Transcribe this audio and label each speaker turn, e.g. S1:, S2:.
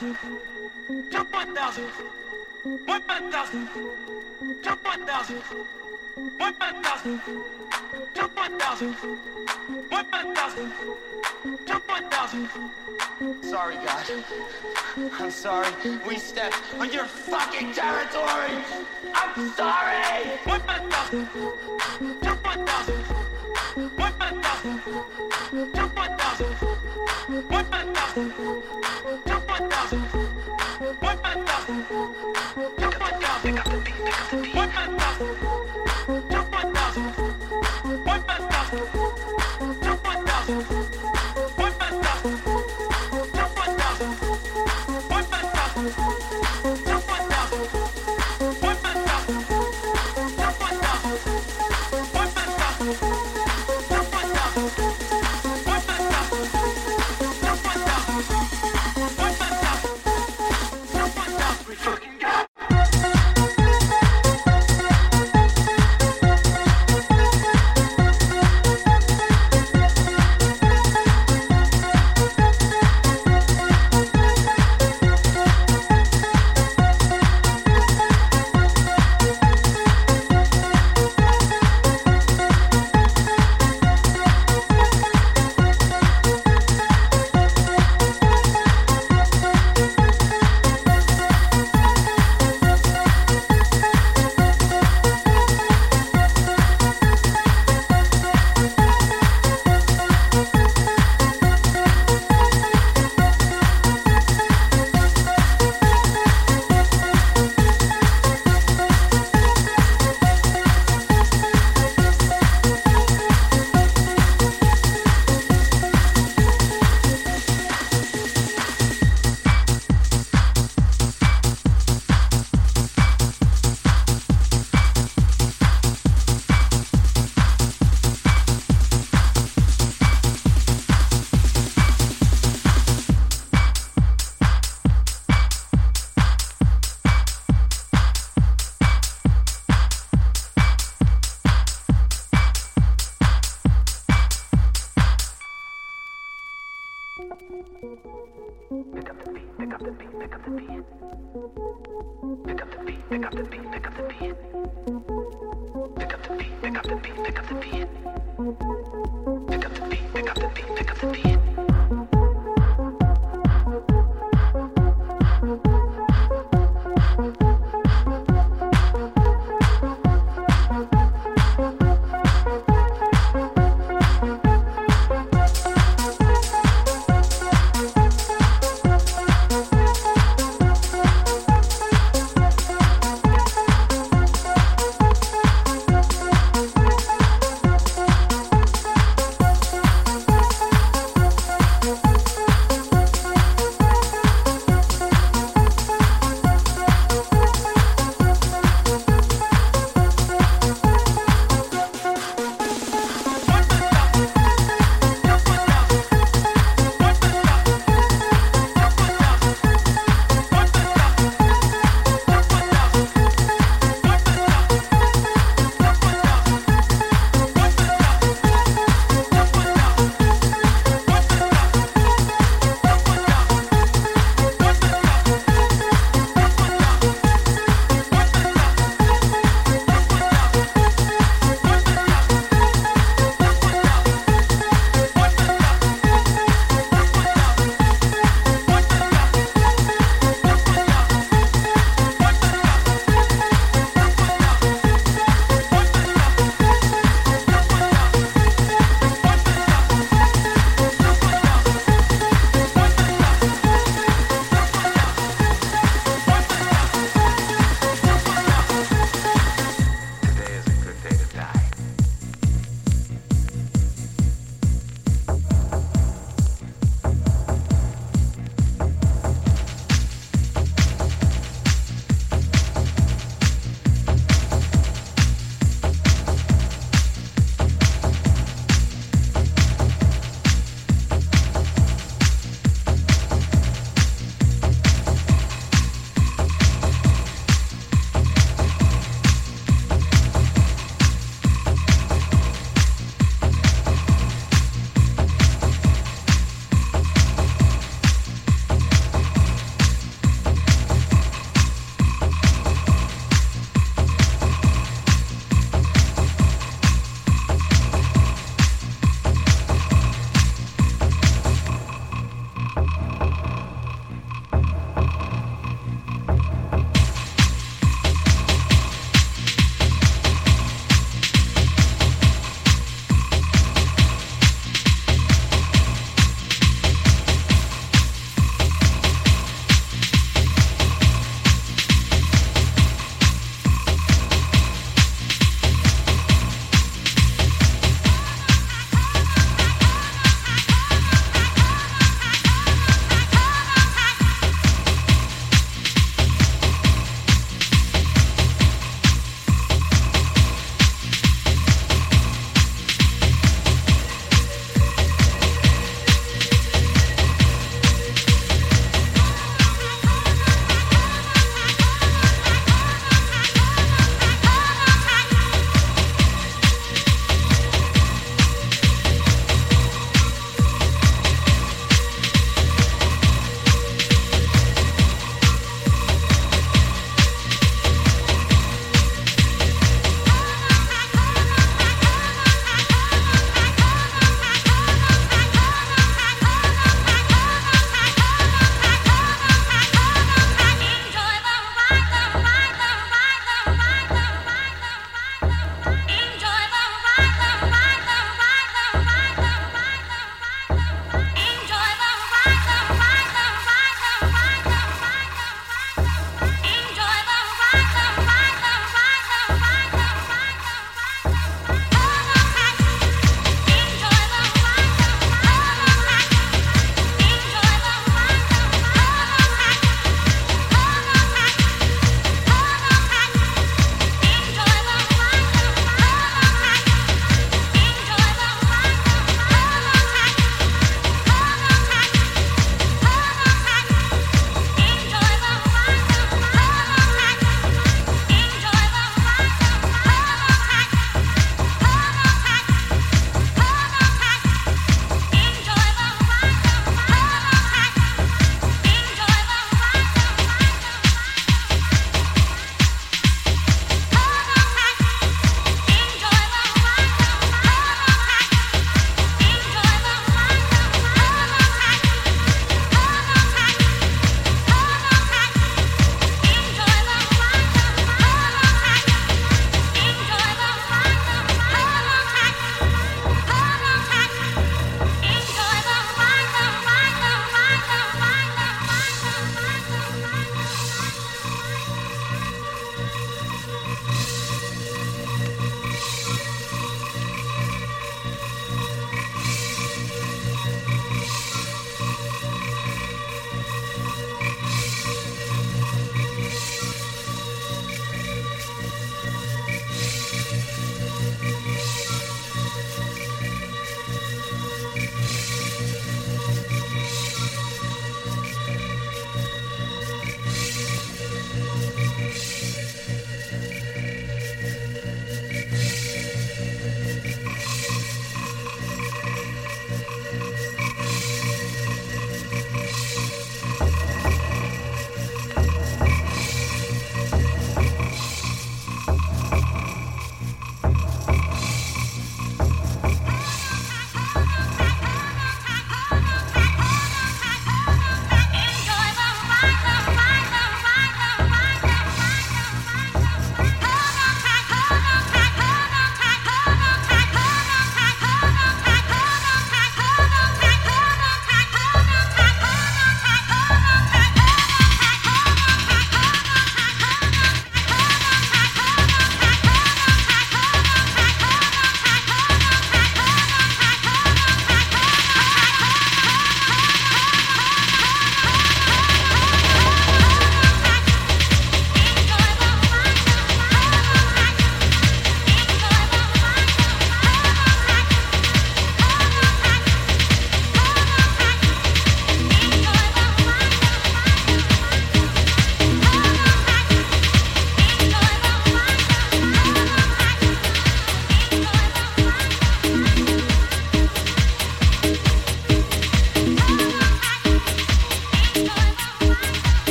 S1: thousand, jump one thousand, one thousand, jump one thousand, one thousand, jump one thousand, one thousand, jump one thousand. Sorry, God. I'm sorry. We stepped on your fucking territory. I'm sorry. One thousand, jump one thousand, one thousand, jump one thousand.